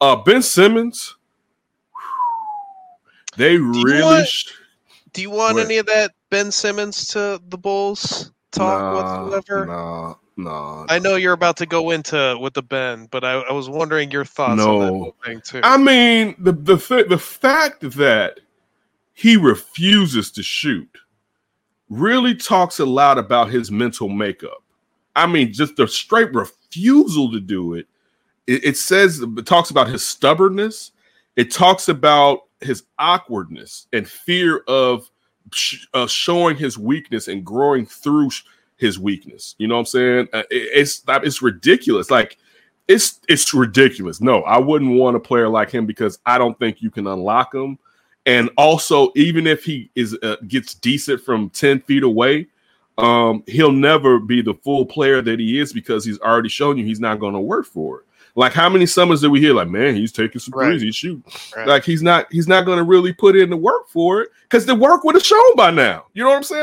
Uh, Ben Simmons. They you really. want- sh- Do you want any of that Ben Simmons to the Bulls talk nah, whatsoever? Nah, nah. I know you're about to go into with the Ben, but I, I was wondering your thoughts on that No. whole thing too. I mean, the the th- the fact that he refuses to shoot really talks a lot about his mental makeup. I mean, just the straight refusal to do it. It, it says it talks about his stubbornness. It talks about his awkwardness and fear of sh- uh, showing his weakness and growing through sh- his weakness. You know what I'm saying? Uh, it- it's it's ridiculous. Like it's it's ridiculous. No, I wouldn't want a player like him because I don't think you can unlock him. And also, even if he is uh, gets decent from ten feet away, um, he'll never be the full player that he is because he's already shown you he's not going to work for it. Like how many summers did we hear? Like, man, he's taking some Right. he's shooting. Right. Like he's not he's not going to really put in the work for it because the work would have shown by now. You know what I'm saying?